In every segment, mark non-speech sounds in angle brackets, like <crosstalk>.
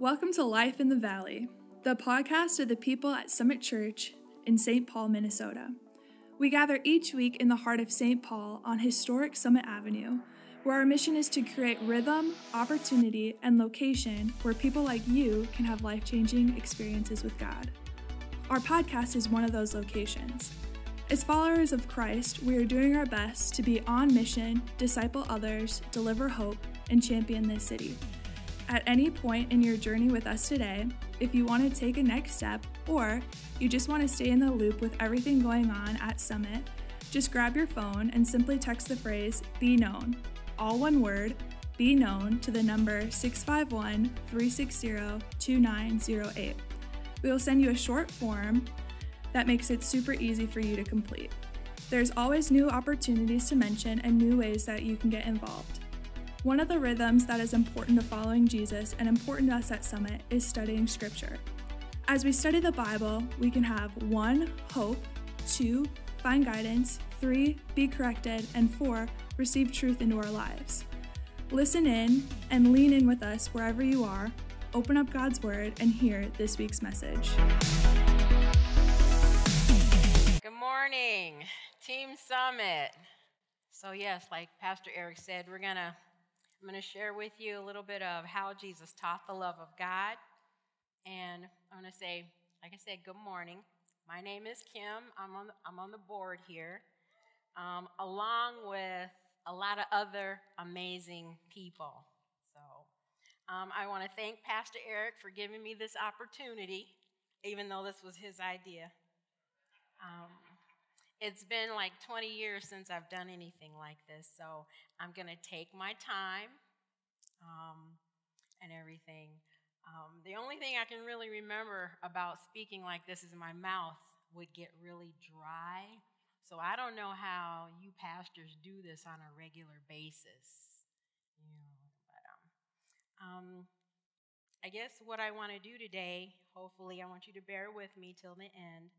Welcome to Life in the Valley, the podcast of the people at Summit Church in St. Paul, Minnesota. We gather each week in the heart of St. Paul on historic Summit Avenue, where our mission is to create rhythm, opportunity, and location where people like you can have life changing experiences with God. Our podcast is one of those locations. As followers of Christ, we are doing our best to be on mission, disciple others, deliver hope, and champion this city. At any point in your journey with us today, if you want to take a next step or you just want to stay in the loop with everything going on at Summit, just grab your phone and simply text the phrase Be Known, all one word, Be Known, to the number 651 360 2908. We will send you a short form that makes it super easy for you to complete. There's always new opportunities to mention and new ways that you can get involved. One of the rhythms that is important to following Jesus and important to us at Summit is studying Scripture. As we study the Bible, we can have one, hope, two, find guidance, three, be corrected, and four, receive truth into our lives. Listen in and lean in with us wherever you are, open up God's Word, and hear this week's message. Good morning, Team Summit. So, yes, like Pastor Eric said, we're going to I'm going to share with you a little bit of how Jesus taught the love of God. And I'm going to say, like I said, good morning. My name is Kim. I'm on, I'm on the board here, um, along with a lot of other amazing people. So um, I want to thank Pastor Eric for giving me this opportunity, even though this was his idea. Um, it's been like 20 years since I've done anything like this, so I'm going to take my time um, and everything. Um, the only thing I can really remember about speaking like this is my mouth would get really dry. So I don't know how you pastors do this on a regular basis. You know, but um, um, I guess what I want to do today, hopefully, I want you to bear with me till the end.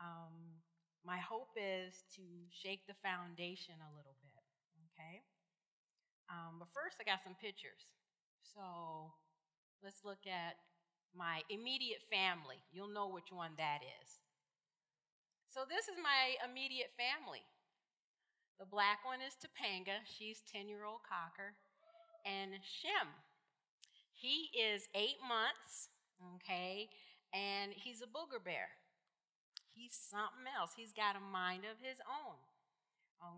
Um, my hope is to shake the foundation a little bit, okay? Um, but first, I got some pictures. So let's look at my immediate family. You'll know which one that is. So this is my immediate family. The black one is Topanga. She's 10 year old cocker. And Shem, he is eight months, okay, and he's a booger bear he's something else. He's got a mind of his own.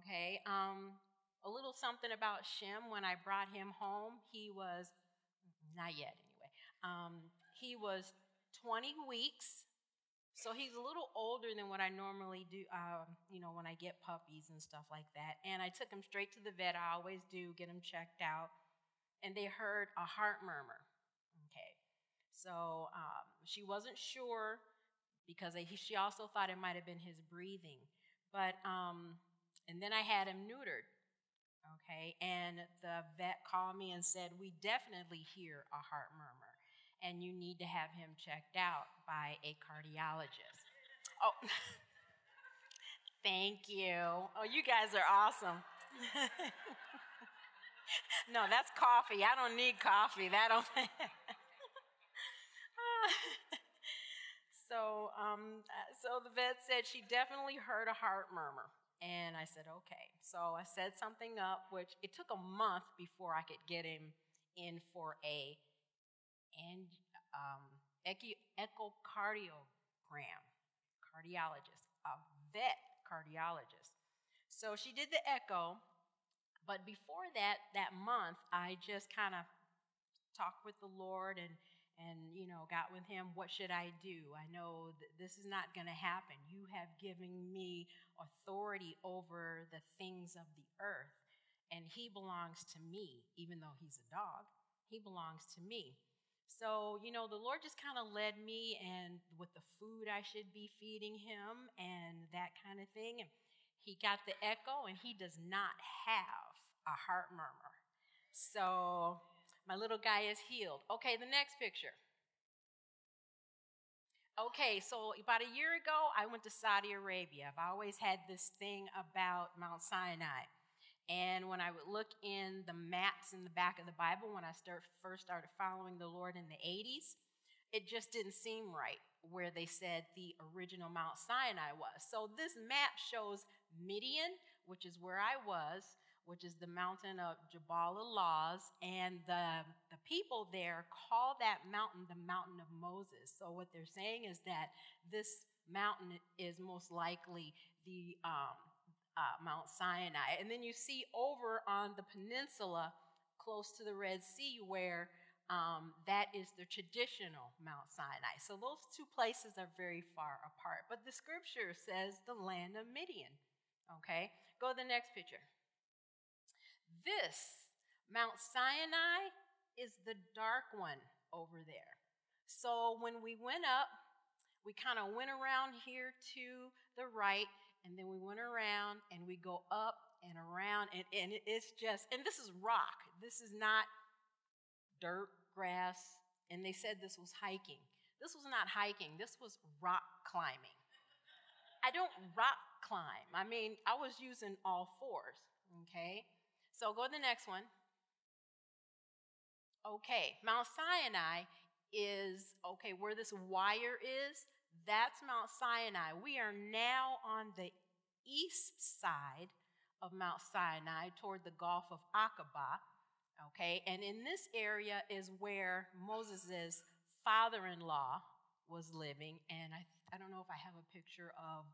Okay. Um, a little something about Shem when I brought him home. He was, not yet anyway, um, he was 20 weeks. So he's a little older than what I normally do, uh, you know, when I get puppies and stuff like that. And I took him straight to the vet. I always do, get him checked out. And they heard a heart murmur. Okay. So um, she wasn't sure because he, she also thought it might have been his breathing. But, um, and then I had him neutered. Okay, and the vet called me and said, We definitely hear a heart murmur, and you need to have him checked out by a cardiologist. Oh, <laughs> thank you. Oh, you guys are awesome. <laughs> no, that's coffee. I don't need coffee. That don't. <laughs> So, um, uh, so the vet said she definitely heard a heart murmur. And I said, okay. So I set something up, which it took a month before I could get him in for a and um, echocardiogram, cardiologist, a vet cardiologist. So she did the echo, but before that, that month, I just kind of talked with the Lord and and you know got with him what should i do? I know that this is not going to happen. You have given me authority over the things of the earth and he belongs to me even though he's a dog. He belongs to me. So you know the lord just kind of led me and with the food i should be feeding him and that kind of thing and he got the echo and he does not have a heart murmur. So my little guy is healed. Okay, the next picture. Okay, so about a year ago, I went to Saudi Arabia. I've always had this thing about Mount Sinai. And when I would look in the maps in the back of the Bible, when I start, first started following the Lord in the 80s, it just didn't seem right where they said the original Mount Sinai was. So this map shows Midian, which is where I was, which is the mountain of Jabal Lawz, and the, the people there call that mountain the mountain of Moses. So what they're saying is that this mountain is most likely the um, uh, Mount Sinai. And then you see over on the peninsula, close to the Red Sea, where um, that is the traditional Mount Sinai. So those two places are very far apart. But the scripture says the land of Midian. Okay, go to the next picture. This Mount Sinai is the dark one over there. So when we went up, we kind of went around here to the right, and then we went around and we go up and around, and, and it's just, and this is rock. This is not dirt, grass, and they said this was hiking. This was not hiking, this was rock climbing. I don't rock climb. I mean, I was using all fours, okay? So go to the next one. Okay, Mount Sinai is, okay, where this wire is, that's Mount Sinai. We are now on the east side of Mount Sinai toward the Gulf of Aqaba. Okay, and in this area is where Moses' father in law was living. And I, I don't know if I have a picture of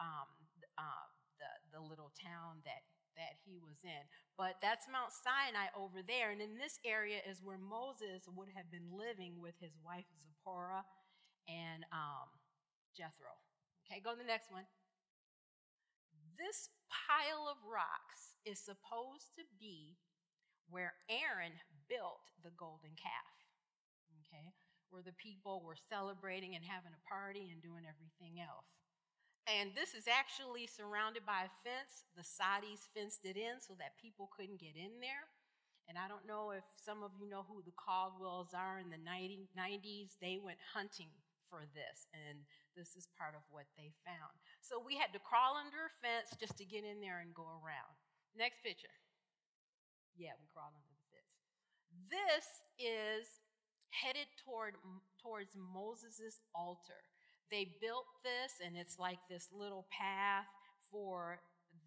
um, uh, the, the little town that that he was in. But that's Mount Sinai over there. And in this area is where Moses would have been living with his wife Zipporah and um, Jethro. Okay, go to the next one. This pile of rocks is supposed to be where Aaron built the golden calf. Okay, where the people were celebrating and having a party and doing everything else. And this is actually surrounded by a fence. The Saudis fenced it in so that people couldn't get in there. And I don't know if some of you know who the Caldwells are in the 90, 90s. They went hunting for this, and this is part of what they found. So we had to crawl under a fence just to get in there and go around. Next picture. Yeah, we crawled under the fence. This is headed toward towards Moses' altar. They built this, and it's like this little path for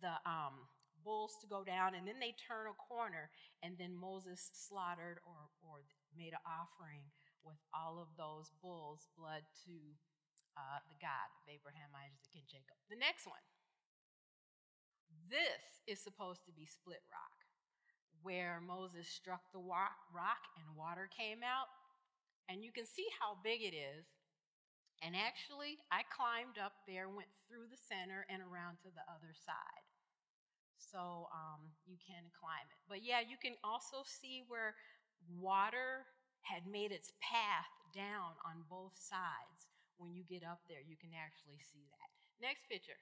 the um, bulls to go down, and then they turn a corner, and then Moses slaughtered or, or made an offering with all of those bulls' blood to uh, the God of Abraham, Isaac, and Jacob. The next one. This is supposed to be split rock, where Moses struck the rock and water came out. And you can see how big it is and actually, I climbed up there, went through the center, and around to the other side. So um, you can climb it. But yeah, you can also see where water had made its path down on both sides. When you get up there, you can actually see that. Next picture.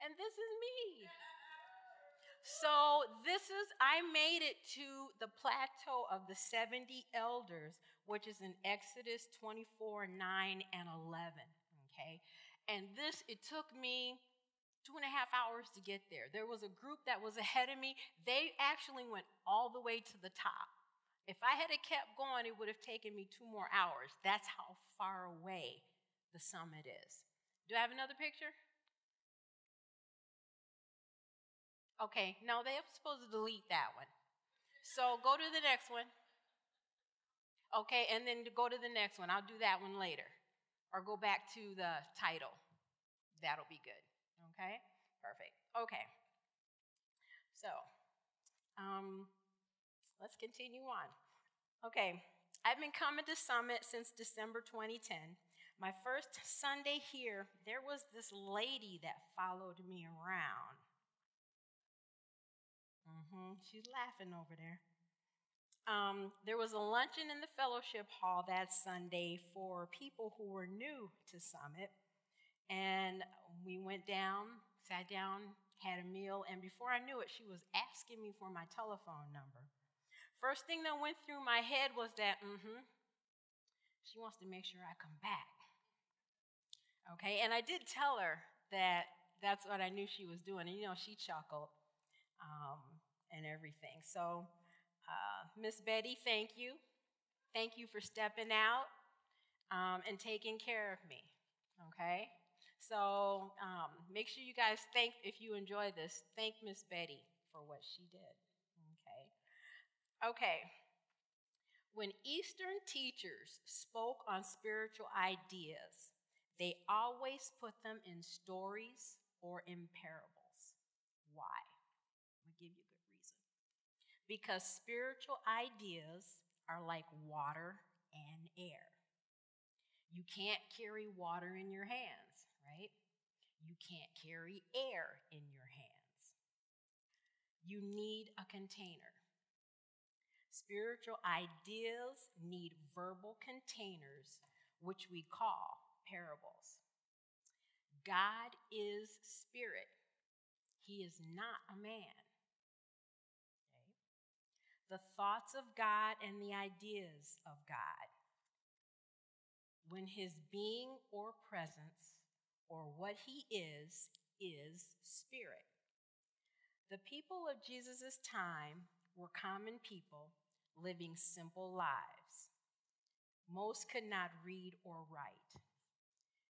And this is me. So this is, I made it to the plateau of the 70 elders, which is in Exodus 24, 9, and 11. Okay. And this, it took me two and a half hours to get there. There was a group that was ahead of me. They actually went all the way to the top. If I had kept going, it would have taken me two more hours. That's how far away the summit is. Do I have another picture? Okay, no, they're supposed to delete that one. So go to the next one. Okay, and then to go to the next one. I'll do that one later. Or go back to the title. That'll be good. Okay? Perfect. Okay. So, um, let's continue on. Okay, I've been coming to Summit since December 2010. My first Sunday here, there was this lady that followed me around. Mm-hmm. She's laughing over there. Um, there was a luncheon in the fellowship hall that Sunday for people who were new to Summit. And we went down, sat down, had a meal, and before I knew it, she was asking me for my telephone number. First thing that went through my head was that, mm hmm, she wants to make sure I come back. Okay, and I did tell her that that's what I knew she was doing. And you know, she chuckled. um, and everything. So, uh, Miss Betty, thank you. Thank you for stepping out um, and taking care of me. Okay? So um, make sure you guys thank, if you enjoy this, thank Miss Betty for what she did. Okay? Okay. When Eastern teachers spoke on spiritual ideas, they always put them in stories or in parables. Why? I'll give you a good reason. Because spiritual ideas are like water and air. You can't carry water in your hands, right? You can't carry air in your hands. You need a container. Spiritual ideas need verbal containers, which we call parables. God is spirit, He is not a man. The thoughts of God and the ideas of God. When His being or presence or what He is, is spirit. The people of Jesus' time were common people living simple lives. Most could not read or write.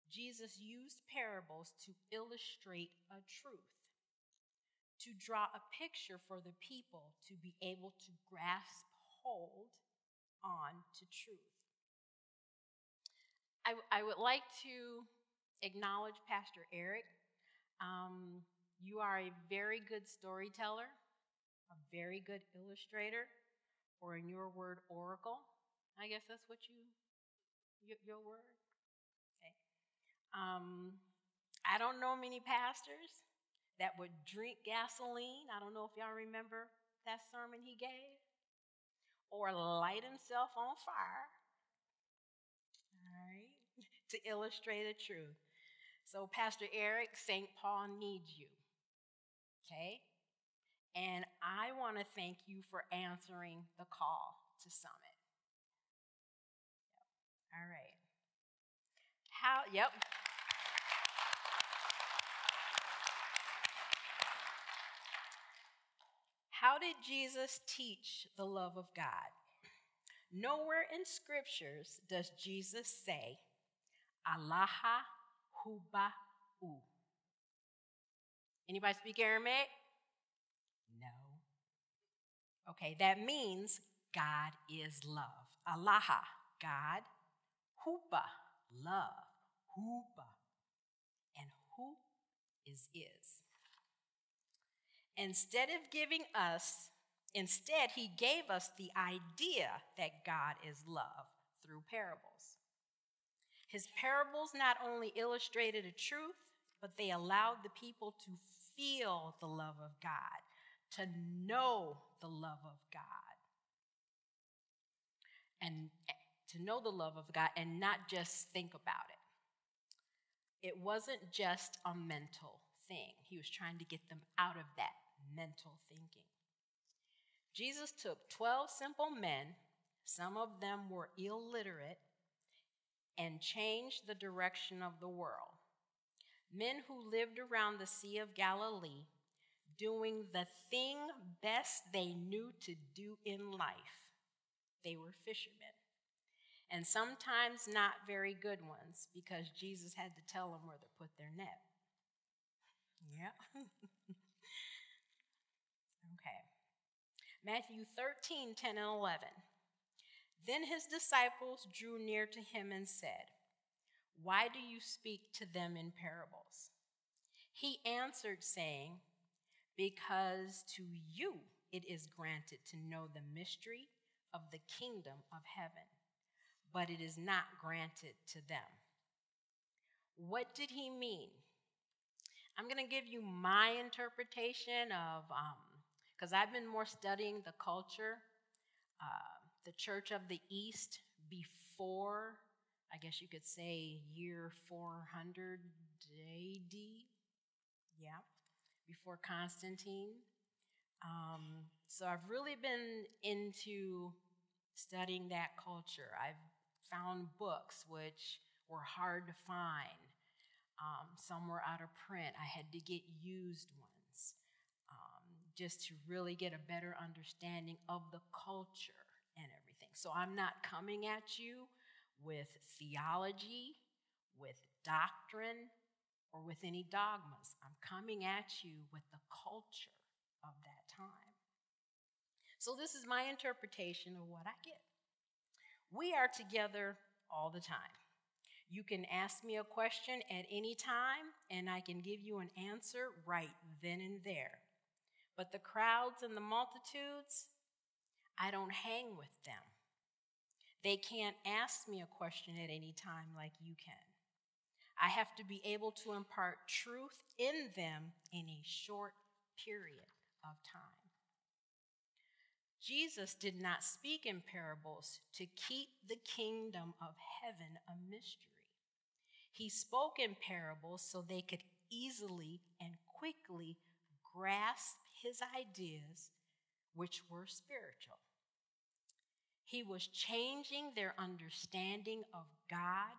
Jesus used parables to illustrate a truth, to draw a picture for the people to be able to grasp hold on to truth. I, I would like to acknowledge Pastor Eric. Um, you are a very good storyteller, a very good illustrator, or in your word, oracle. I guess that's what you, your, your word. Um, I don't know many pastors that would drink gasoline. I don't know if y'all remember that sermon he gave. Or light himself on fire. All right. <laughs> to illustrate the truth. So, Pastor Eric, St. Paul needs you. Okay? And I want to thank you for answering the call to Summit. All right. How, yep. How did Jesus teach the love of God? Nowhere in scriptures does Jesus say, Allaha huba'u. Anybody speak Aramaic? No. Okay, that means God is love. Allaha, God. Huba, love. Huba. And who is is. Instead of giving us, instead, he gave us the idea that God is love through parables. His parables not only illustrated a truth, but they allowed the people to feel the love of God, to know the love of God, and eh, to know the love of God and not just think about it. It wasn't just a mental thing. He was trying to get them out of that mental thinking. Jesus took 12 simple men, some of them were illiterate, and changed the direction of the world. Men who lived around the Sea of Galilee, doing the thing best they knew to do in life. They were fishermen. And sometimes not very good ones because Jesus had to tell them where to put their net. Yeah. <laughs> Matthew 13, 10, and 11. Then his disciples drew near to him and said, Why do you speak to them in parables? He answered, saying, Because to you it is granted to know the mystery of the kingdom of heaven, but it is not granted to them. What did he mean? I'm going to give you my interpretation of um, because I've been more studying the culture, uh, the Church of the East before, I guess you could say, year 400 AD. Yeah, before Constantine. Um, so I've really been into studying that culture. I've found books which were hard to find. Um, some were out of print. I had to get used ones just to really get a better understanding of the culture and everything. So I'm not coming at you with theology, with doctrine, or with any dogmas. I'm coming at you with the culture of that time. So this is my interpretation of what I get. We are together all the time. You can ask me a question at any time, and I can give you an answer right then and there. But the crowds and the multitudes, I don't hang with them. They can't ask me a question at any time like you can. I have to be able to impart truth in them in a short period of time. Jesus did not speak in parables to keep the kingdom of heaven a mystery. He spoke in parables so they could easily and quickly grasp his ideas, which were spiritual. He was changing their understanding of God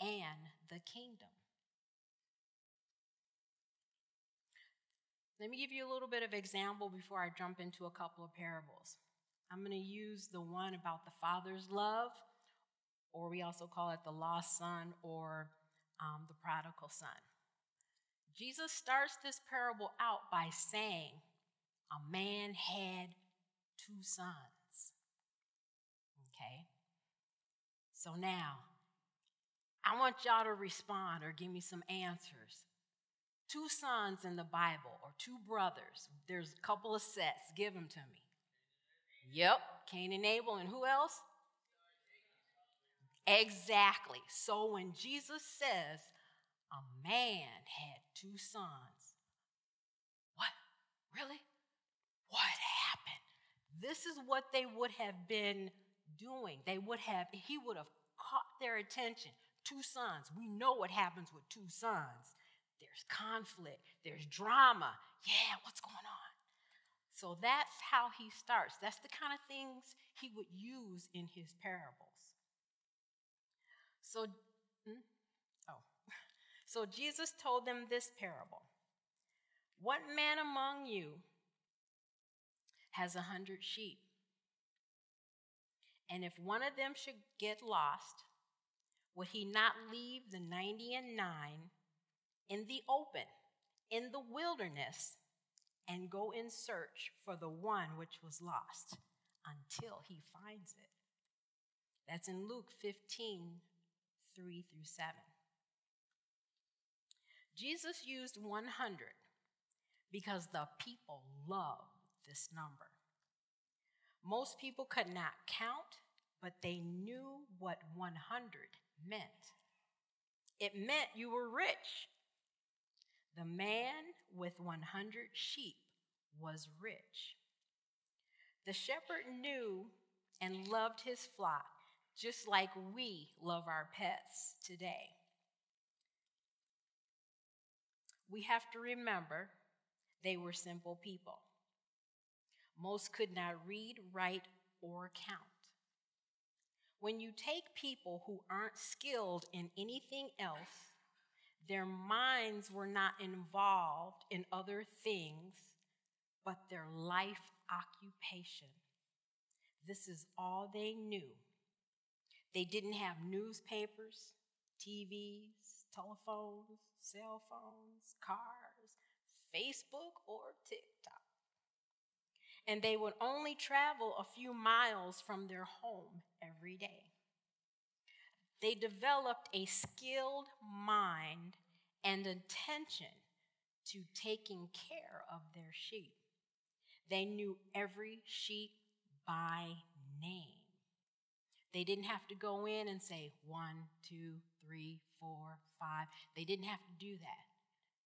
and the kingdom. Let me give you a little bit of example before I jump into a couple of parables. I'm going to use the one about the father's love, or we also call it the lost son or um, the prodigal son. Jesus starts this parable out by saying, A man had two sons. Okay? So now, I want y'all to respond or give me some answers two sons in the Bible or two brothers. There's a couple of sets. Give them to me. Yep, Cain and Abel, and who else? Exactly. So when Jesus says a man had two sons, what? Really? What happened? This is what they would have been doing. They would have, he would have caught their attention. Two sons. We know what happens with two sons there's conflict, there's drama. Yeah, what's going on? So that's how he starts. That's the kind of things he would use in his parables. So, hmm? So Jesus told them this parable What man among you has a hundred sheep? And if one of them should get lost, would he not leave the ninety and nine in the open, in the wilderness, and go in search for the one which was lost until he finds it. That's in Luke 15, 3 through 7. Jesus used 100 because the people loved this number. Most people could not count, but they knew what 100 meant. It meant you were rich the man with 100 sheep was rich. The shepherd knew and loved his flock just like we love our pets today. We have to remember they were simple people. Most could not read, write, or count. When you take people who aren't skilled in anything else their minds were not involved in other things but their life occupation. This is all they knew. They didn't have newspapers, TVs, telephones, cell phones, cars, Facebook, or TikTok. And they would only travel a few miles from their home every day. They developed a skilled mind and attention to taking care of their sheep. They knew every sheep by name. They didn't have to go in and say one, two, three, four, five. They didn't have to do that.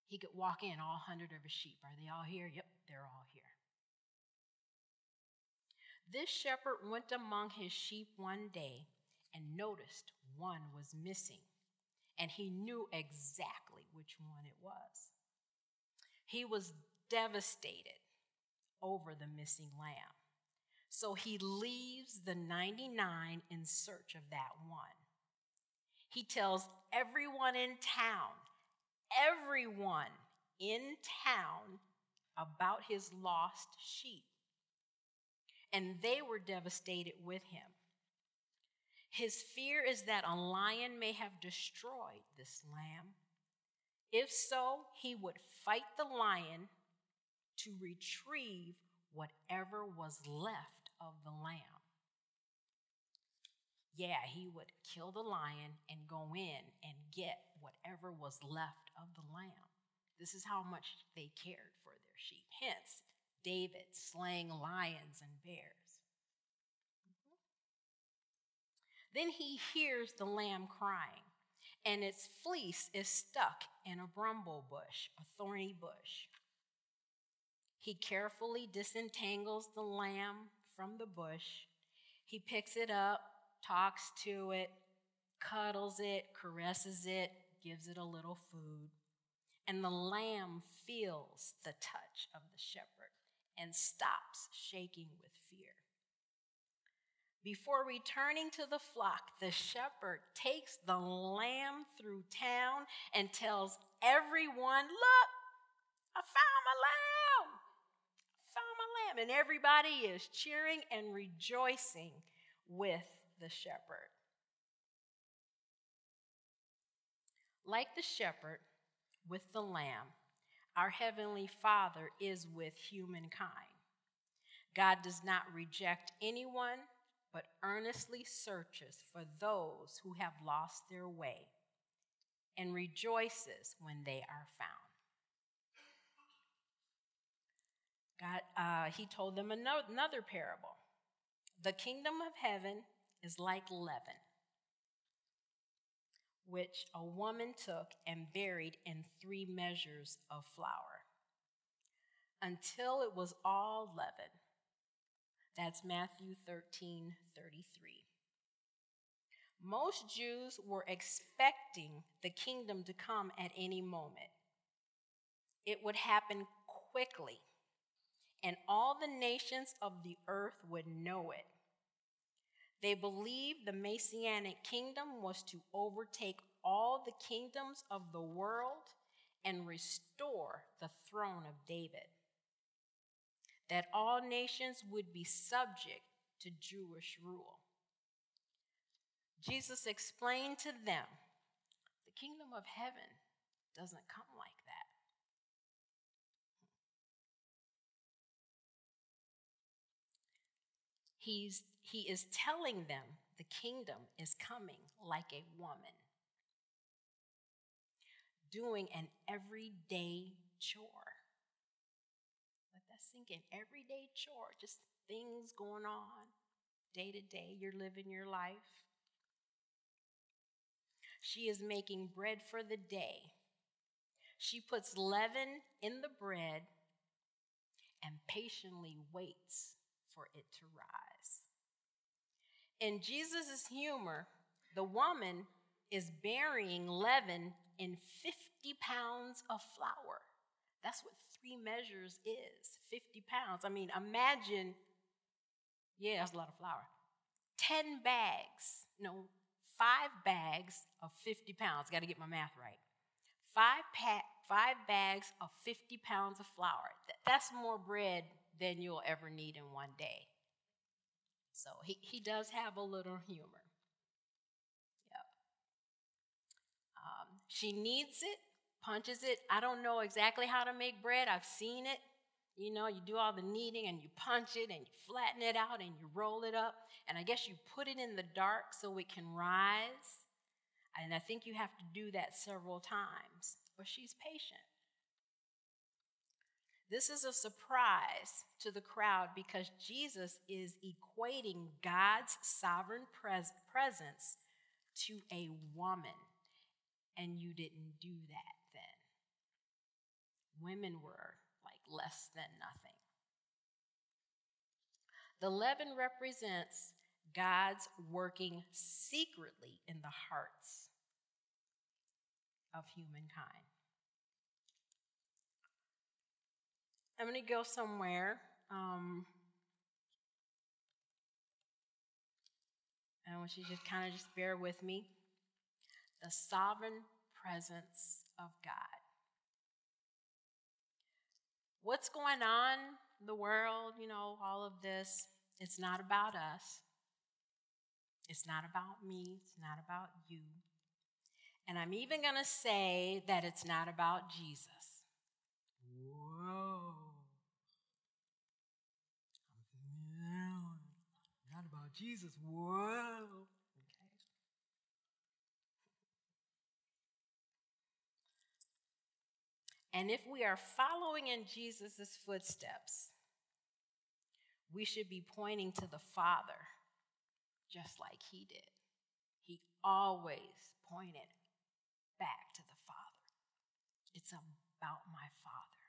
He could walk in, all hundred of his sheep. Are they all here? Yep, they're all here. This shepherd went among his sheep one day and noticed one was missing, and he knew exactly which one it was. He was devastated over the missing lamb. So he leaves the 99 in search of that one. He tells everyone in town, everyone in town about his lost sheep. And they were devastated with him. His fear is that a lion may have destroyed this lamb. If so, he would fight the lion to retrieve whatever was left of the lamb. Yeah, he would kill the lion and go in and get whatever was left of the lamb. This is how much they cared for their sheep. Hence, David slaying lions and bears. Mm-hmm. Then he hears the lamb crying, and its fleece is stuck in a bramble bush, a thorny bush. He carefully disentangles the lamb from the bush. He picks it up, talks to it, cuddles it, caresses it, gives it a little food. And the lamb feels the touch of the shepherd and stops shaking with fear. Before returning to the flock, the shepherd takes the lamb through town and tells everyone, Look, I found my lamb! I found my lamb. And everybody is cheering and rejoicing with the shepherd. Like the shepherd with the lamb, our Heavenly Father is with humankind. God does not reject anyone but earnestly searches for those who have lost their way and rejoices when they are found. God, uh, he told them another parable. The kingdom of heaven is like leaven, which a woman took and buried in three measures of flour until it was all leaven. That's Matthew 13 33. Most Jews were expecting the kingdom to come at any moment. It would happen quickly, and all the nations of the earth would know it. They believed the Messianic kingdom was to overtake all the kingdoms of the world and restore the throne of David that all nations would be subject to Jewish rule. Jesus explained to them the kingdom of heaven doesn't come like that. He's, he is telling them the kingdom is coming like a woman, doing an everyday chore sinking. Everyday chore, just things going on day to day. You're living your life. She is making bread for the day. She puts leaven in the bread and patiently waits for it to rise. In Jesus' humor, the woman is burying leaven in 50 pounds of flour. That's what three measures is 50 pounds. I mean, imagine, yeah, that's a lot of flour. 10 bags, no, five bags of 50 pounds. Got to get my math right. Five, pack, five bags of 50 pounds of flour. That's more bread than you'll ever need in one day. So he, he does have a little humor. Yep. Um, she kneads it punches it. I don't know exactly how to make bread. I've seen it. You know, you do all the kneading and you punch it and you flatten it out and you roll it up. And I guess you put it in the dark so it can rise. And I think you have to do that several times. But she's patient. This is a surprise to the crowd because Jesus is equating God's sovereign pres- presence to a woman. And you didn't do that then. women were like less than nothing. The leaven represents God's working secretly in the hearts of humankind. I'm going to go somewhere. Um, I want you to just kind of just bear with me. The sovereign presence of God. what's going on the world, you know, all of this, it's not about us. It's not about me. It's not about you. And I'm even going to say that it's not about Jesus. Whoa. Not about Jesus. Whoa. And if we are following in Jesus' footsteps, we should be pointing to the Father just like he did. He always pointed back to the Father. It's about my Father.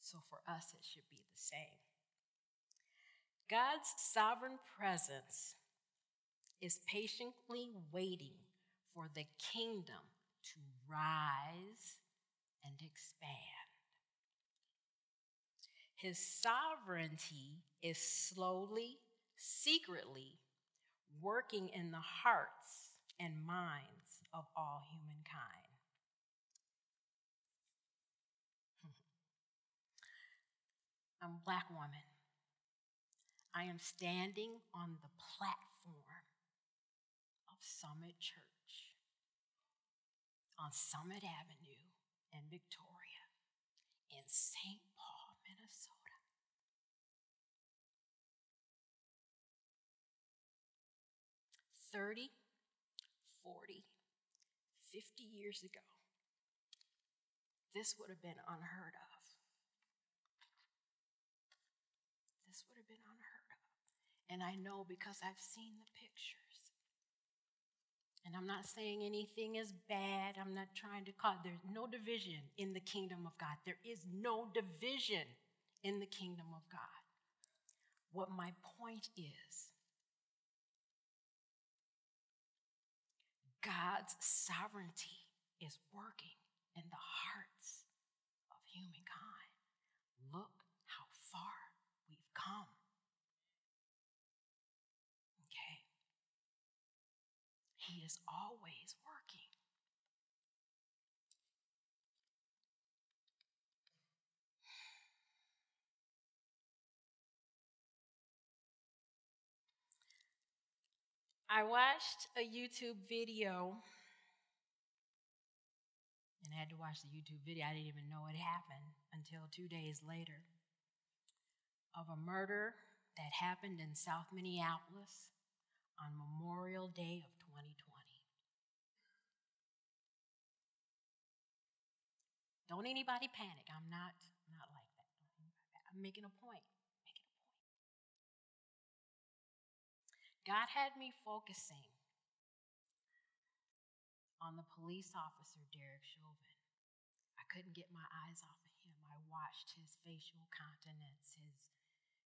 So for us, it should be the same. God's sovereign presence is patiently waiting for the kingdom to rise and expand. His sovereignty is slowly, secretly working in the hearts and minds of all humankind. <laughs> I'm a black woman. I am standing on the platform of Summit Church on Summit Avenue in Victoria in St. Paul, Minnesota. Thirty, forty, fifty years ago, this would have been unheard of. This would have been unheard of. And I know because I've seen the pictures. And I'm not saying anything is bad. I'm not trying to call. There's no division in the kingdom of God. There is no division in the kingdom of God. What my point is God's sovereignty is working in the hearts of humankind. Look how far we've come. He is always working. I watched a YouTube video, and I had to watch the YouTube video. I didn't even know it happened until two days later of a murder that happened in South Minneapolis on Memorial Day of 2020. Don't anybody panic. I'm not not like that. I'm making a point. Making a point. God had me focusing on the police officer Derek Chauvin. I couldn't get my eyes off of him. I watched his facial countenance, his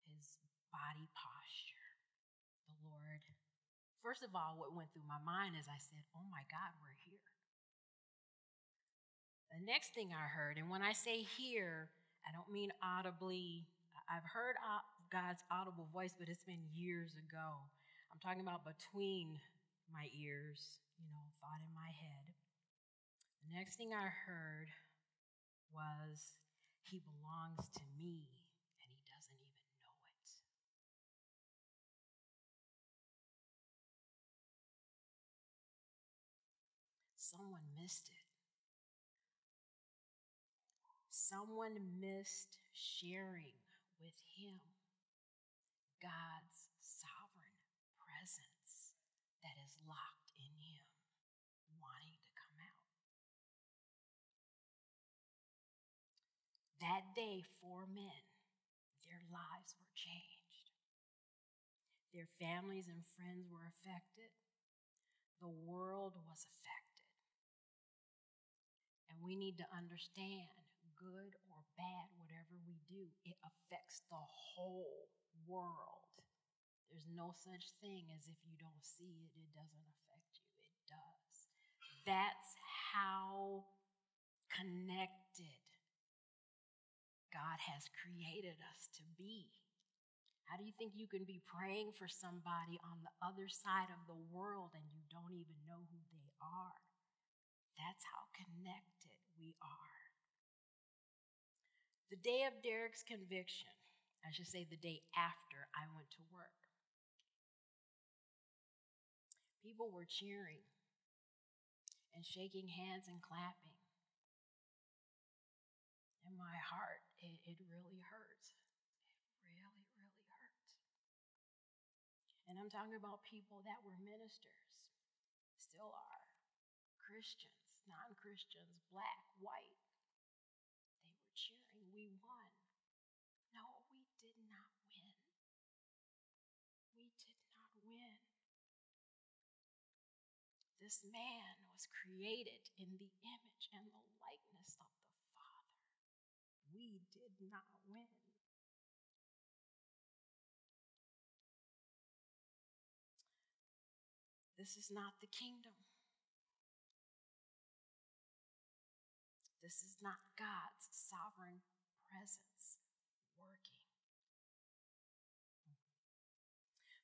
his body posture. The Lord First of all, what went through my mind is I said, Oh my God, we're here. The next thing I heard, and when I say here, I don't mean audibly, I've heard God's audible voice, but it's been years ago. I'm talking about between my ears, you know, thought in my head. The next thing I heard was, He belongs to me. And He doesn't even know it. Someone missed it. Someone missed sharing with him God's sovereign presence that is locked in him, wanting to come out. That day, four men, their lives were changed. Their families and friends were affected. The world was affected. And we need to understand good or bad, whatever we do, it affects the whole world. There's no such thing as if you don't see it, it doesn't affect you. It does. That's how connected God has created us to be. How do you think you can be praying for somebody on the other side of the world and you don't even know who they are? That's how connected we are. The day of Derek's conviction, I should say the day after I went to work, people were cheering and shaking hands and clapping. And my heart, it, it really hurts. It really, really hurts. And I'm talking about people that were ministers, still are, Christians, non Christians, black, white. They were cheering. We won. No, we did not win. We did not win. This man was created in the image and the likeness of the Father. We did not win. This is not the kingdom. This is not God's sovereign presence working.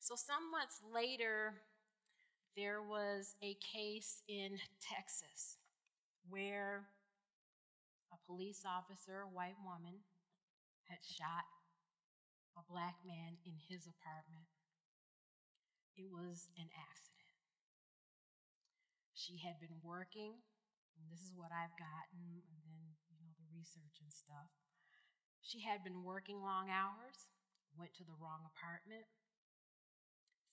So, some months later, there was a case in Texas where a police officer, a white woman, had shot a black man in his apartment. It was an accident. She had been working, this is what I've gotten, and then, you know, the research and stuff. She had been working long hours, went to the wrong apartment,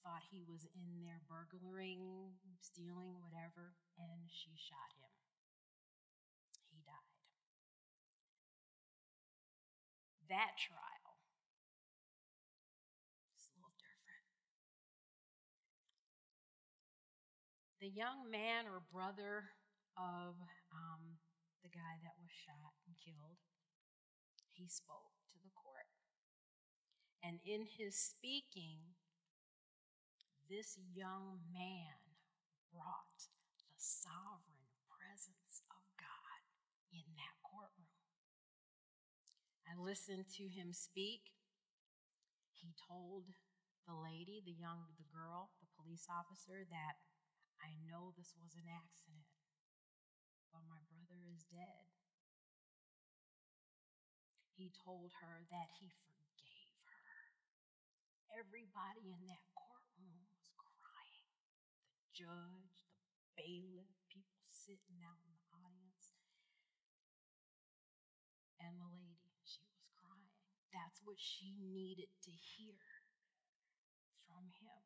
thought he was in there burglaring, stealing, whatever, and she shot him. He died. That trial is a little different. The young man or brother of um, the guy that was shot and killed, he spoke to the court. And in his speaking, this young man brought the sovereign presence of God in that courtroom. I listened to him speak. He told the lady, the young, the girl, the police officer, that I know this was an accident, but my brother is dead. He told her that he forgave her. Everybody in that courtroom was crying. The judge, the bailiff, people sitting out in the audience. And the lady, she was crying. That's what she needed to hear from him.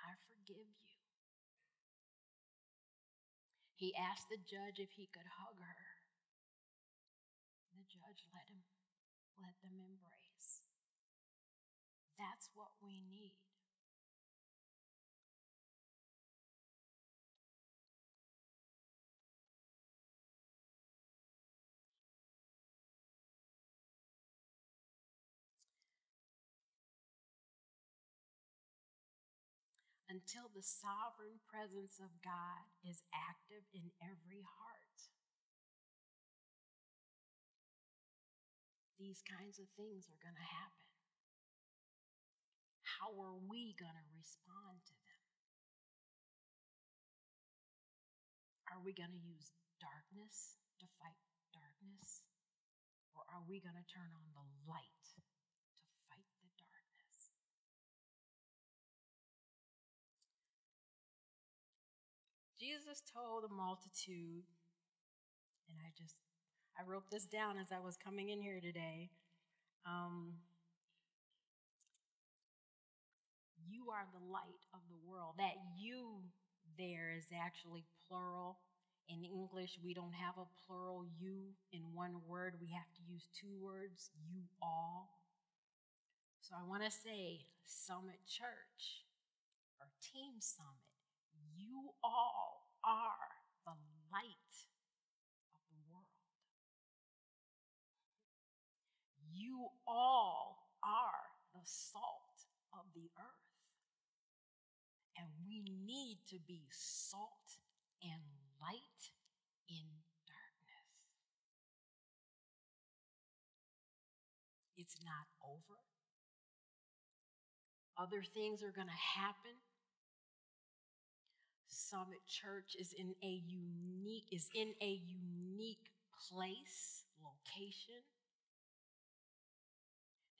I forgive you. He asked the judge if he could hug her. The judge let him let them embrace. That's what we need. Until the sovereign presence of God is active in every heart. These kinds of things are going to happen. How are we going to respond to them? Are we going to use darkness to fight darkness? Or are we going to turn on the light Jesus told the multitude, and I just I wrote this down as I was coming in here today. Um, you are the light of the world. That you there is actually plural. In English, we don't have a plural you in one word. We have to use two words, you all. So I want to say, Summit Church or Team Summit, you all are the light of the world. You all are the salt of the earth. And we need to be salt and light in darkness. It's not over. Other things are going to happen. Summit Church is in a unique is in a unique place, location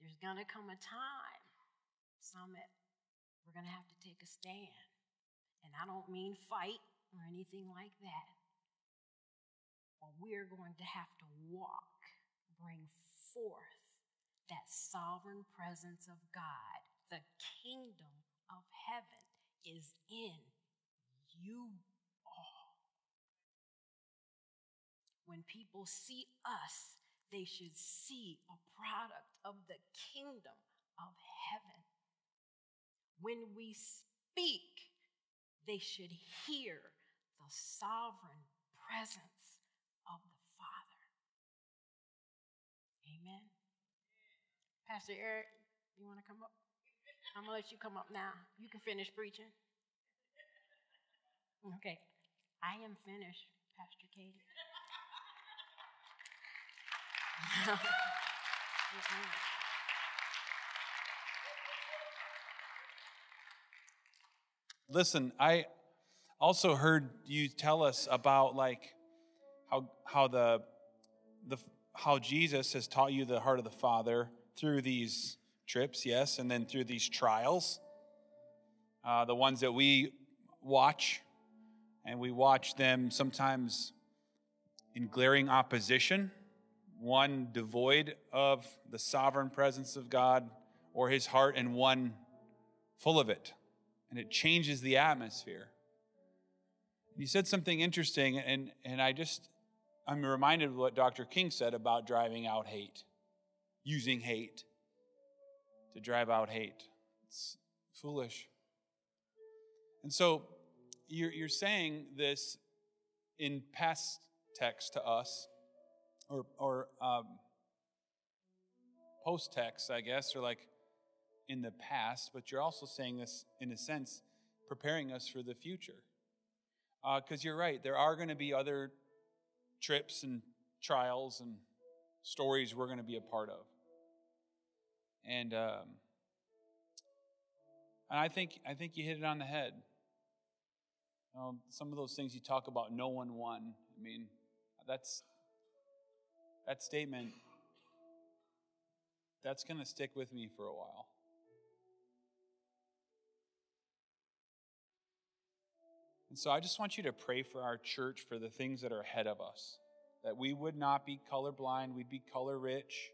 there's going to come a time, Summit, we're going to have to take a stand. And I don't mean fight or anything like that. But we're going to have to walk, bring forth that sovereign presence of God. The kingdom of heaven is in you all. When people see us, they should see a product of the kingdom of heaven. When we speak, they should hear the sovereign presence of the Father. Amen. Pastor Eric, you want to come up? I'm going to let you come up now. You can finish preaching. Okay. I am finished, Pastor Katie. <laughs> Listen, I also heard you tell us about like how how the the how Jesus has taught you the heart of the Father through these trips, yes, and then through these trials, uh, the ones that we watch, and we watch them sometimes in glaring opposition one devoid of the sovereign presence of God or his heart, and one full of it. And it changes the atmosphere. You said something interesting, and, and I just, I'm reminded of what Dr. King said about driving out hate, using hate to drive out hate. It's foolish. And so you're, you're saying this in past text to us or, or um, post text, I guess, or like in the past, but you're also saying this in a sense, preparing us for the future. Because uh, you're right, there are going to be other trips and trials and stories we're going to be a part of. And um, and I think I think you hit it on the head. Um, some of those things you talk about, no one won. I mean, that's that statement, that's going to stick with me for a while. And so I just want you to pray for our church for the things that are ahead of us. That we would not be colorblind, we'd be color rich.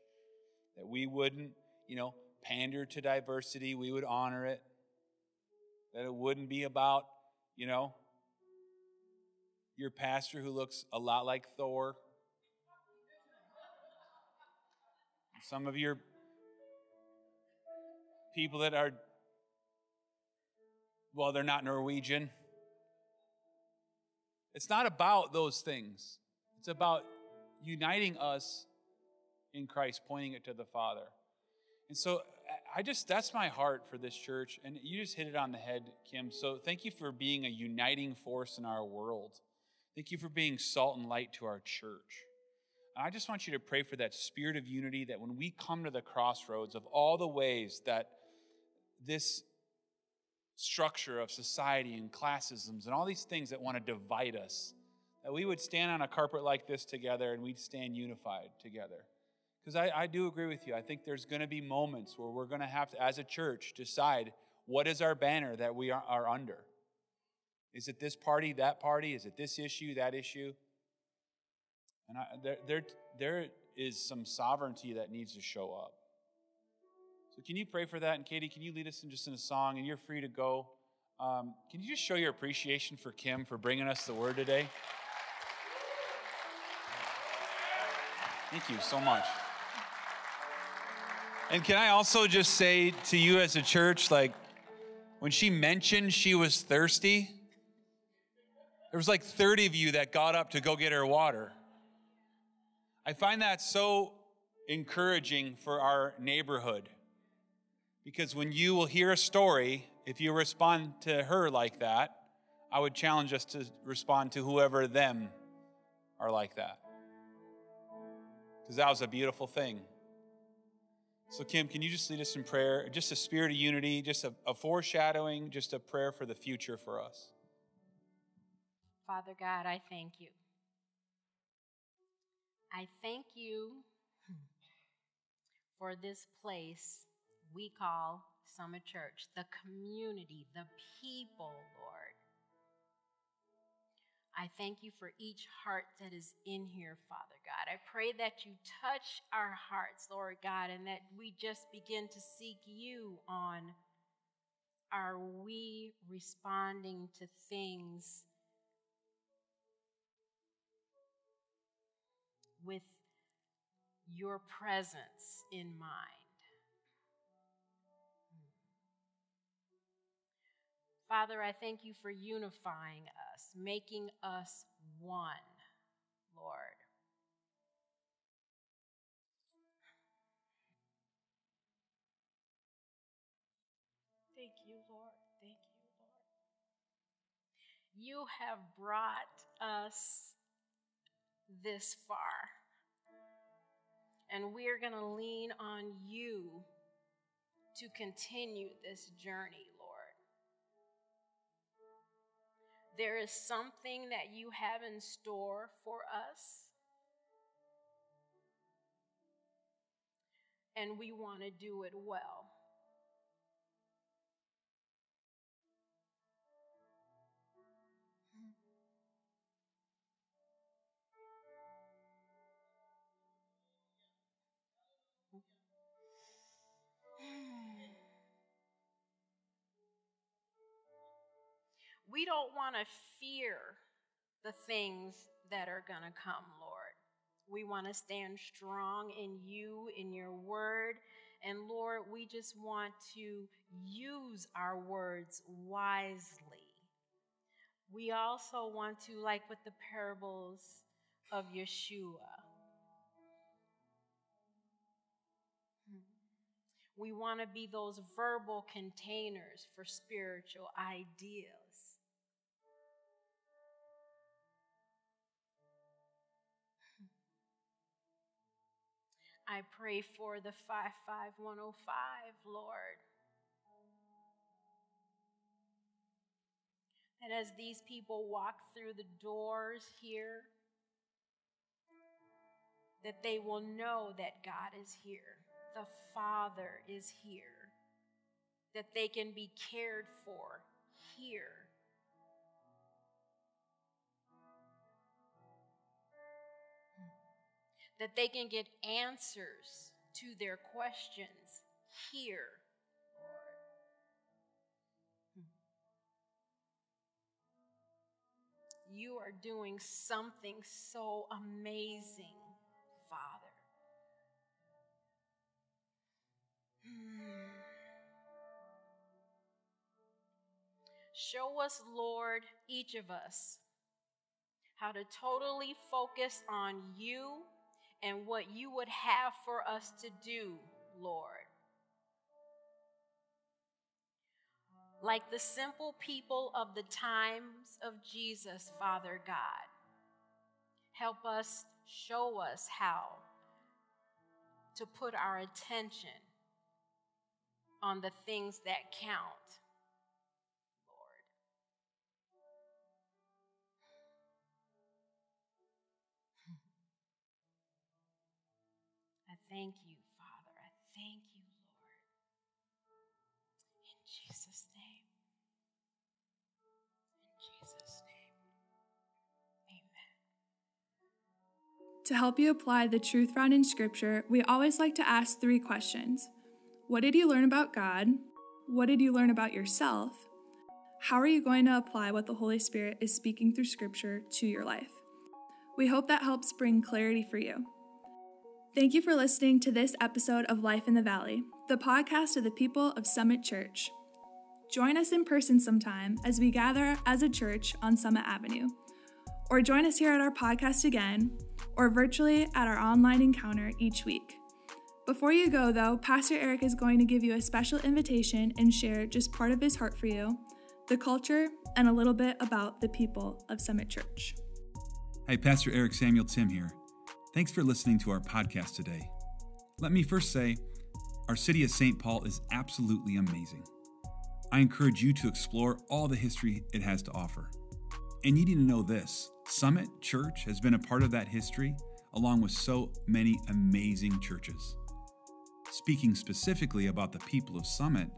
That we wouldn't, you know, pander to diversity, we would honor it. That it wouldn't be about, you know, your pastor who looks a lot like Thor Some of your people that are, well, they're not Norwegian. It's not about those things. It's about uniting us in Christ, pointing it to the Father. And so I just, that's my heart for this church. And you just hit it on the head, Kim. So thank you for being a uniting force in our world. Thank you for being salt and light to our church. And I just want you to pray for that spirit of unity that when we come to the crossroads of all the ways that this structure of society and classisms and all these things that want to divide us, that we would stand on a carpet like this together and we'd stand unified together. Because I, I do agree with you. I think there's going to be moments where we're going to have to, as a church, decide what is our banner that we are, are under. Is it this party, that party? Is it this issue, that issue? And I, there, there, there is some sovereignty that needs to show up. So, can you pray for that? And Katie, can you lead us in just in a song? And you're free to go. Um, can you just show your appreciation for Kim for bringing us the word today? Thank you so much. And can I also just say to you as a church, like, when she mentioned she was thirsty, there was like 30 of you that got up to go get her water. I find that so encouraging for our neighborhood because when you will hear a story, if you respond to her like that, I would challenge us to respond to whoever them are like that. Because that was a beautiful thing. So, Kim, can you just lead us in prayer? Just a spirit of unity, just a, a foreshadowing, just a prayer for the future for us. Father God, I thank you. I thank you for this place we call Summit Church, the community, the people, Lord. I thank you for each heart that is in here, Father God. I pray that you touch our hearts, Lord God, and that we just begin to seek you on are we responding to things with your presence in mind? Father, I thank you for unifying us, making us one, Lord. Thank you, Lord. Thank you, Lord. You have brought us this far. And we are going to lean on you to continue this journey, Lord. there is something that you have in store for us. And we want to do it well. We don't want to fear the things that are going to come, Lord. We want to stand strong in you, in your word. And Lord, we just want to use our words wisely. We also want to, like with the parables of Yeshua, we want to be those verbal containers for spiritual ideas. I pray for the 55105, Lord. That as these people walk through the doors here, that they will know that God is here, the Father is here, that they can be cared for here. That they can get answers to their questions here, hmm. You are doing something so amazing, Father. Hmm. Show us, Lord, each of us, how to totally focus on you and what you would have for us to do, Lord. Like the simple people of the times of Jesus, Father God, help us, show us how to put our attention on the things that count thank you, Father. I thank you, Lord. In Jesus' name. In Jesus' name. Amen. To help you apply the truth found in Scripture, we always like to ask three questions What did you learn about God? What did you learn about yourself? How are you going to apply what the Holy Spirit is speaking through Scripture to your life? We hope that helps bring clarity for you. Thank you for listening to this episode of Life in the Valley, the podcast of the people of Summit Church. Join us in person sometime as we gather as a church on Summit Avenue, or join us here at our podcast again, or virtually at our online encounter each week. Before you go, though, Pastor Eric is going to give you a special invitation and share just part of his heart for you, the culture, and a little bit about the people of Summit Church. Hey, Pastor Eric Samuel Tim here. Thanks for listening to our podcast today. Let me first say, our city of St. Paul is absolutely amazing. I encourage you to explore all the history it has to offer. And you need to know this Summit Church has been a part of that history, along with so many amazing churches. Speaking specifically about the people of Summit,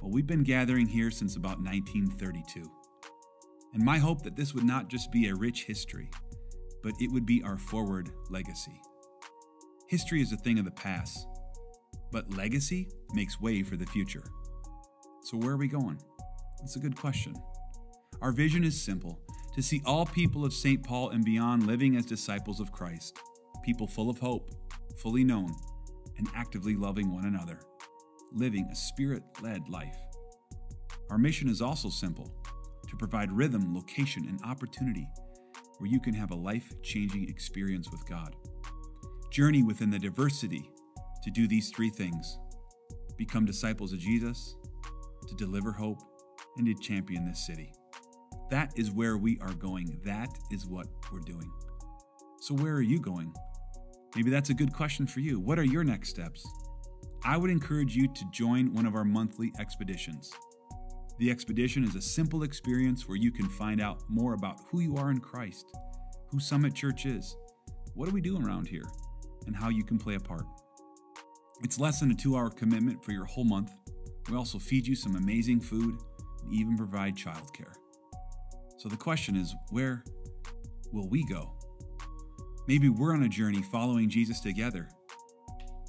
well, we've been gathering here since about 1932. And my hope that this would not just be a rich history, but it would be our forward legacy. History is a thing of the past, but legacy makes way for the future. So, where are we going? That's a good question. Our vision is simple to see all people of St. Paul and beyond living as disciples of Christ, people full of hope, fully known, and actively loving one another, living a spirit led life. Our mission is also simple to provide rhythm, location, and opportunity where you can have a life changing experience with God. Journey within the diversity to do these three things become disciples of Jesus, to deliver hope, and to champion this city. That is where we are going. That is what we're doing. So, where are you going? Maybe that's a good question for you. What are your next steps? I would encourage you to join one of our monthly expeditions. The expedition is a simple experience where you can find out more about who you are in Christ, who Summit Church is, what are we doing around here, and how you can play a part. It's less than a two hour commitment for your whole month. We also feed you some amazing food and even provide childcare. So the question is where will we go? Maybe we're on a journey following Jesus together.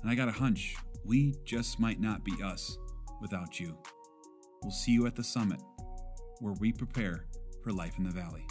And I got a hunch we just might not be us without you. We'll see you at the summit where we prepare for life in the valley.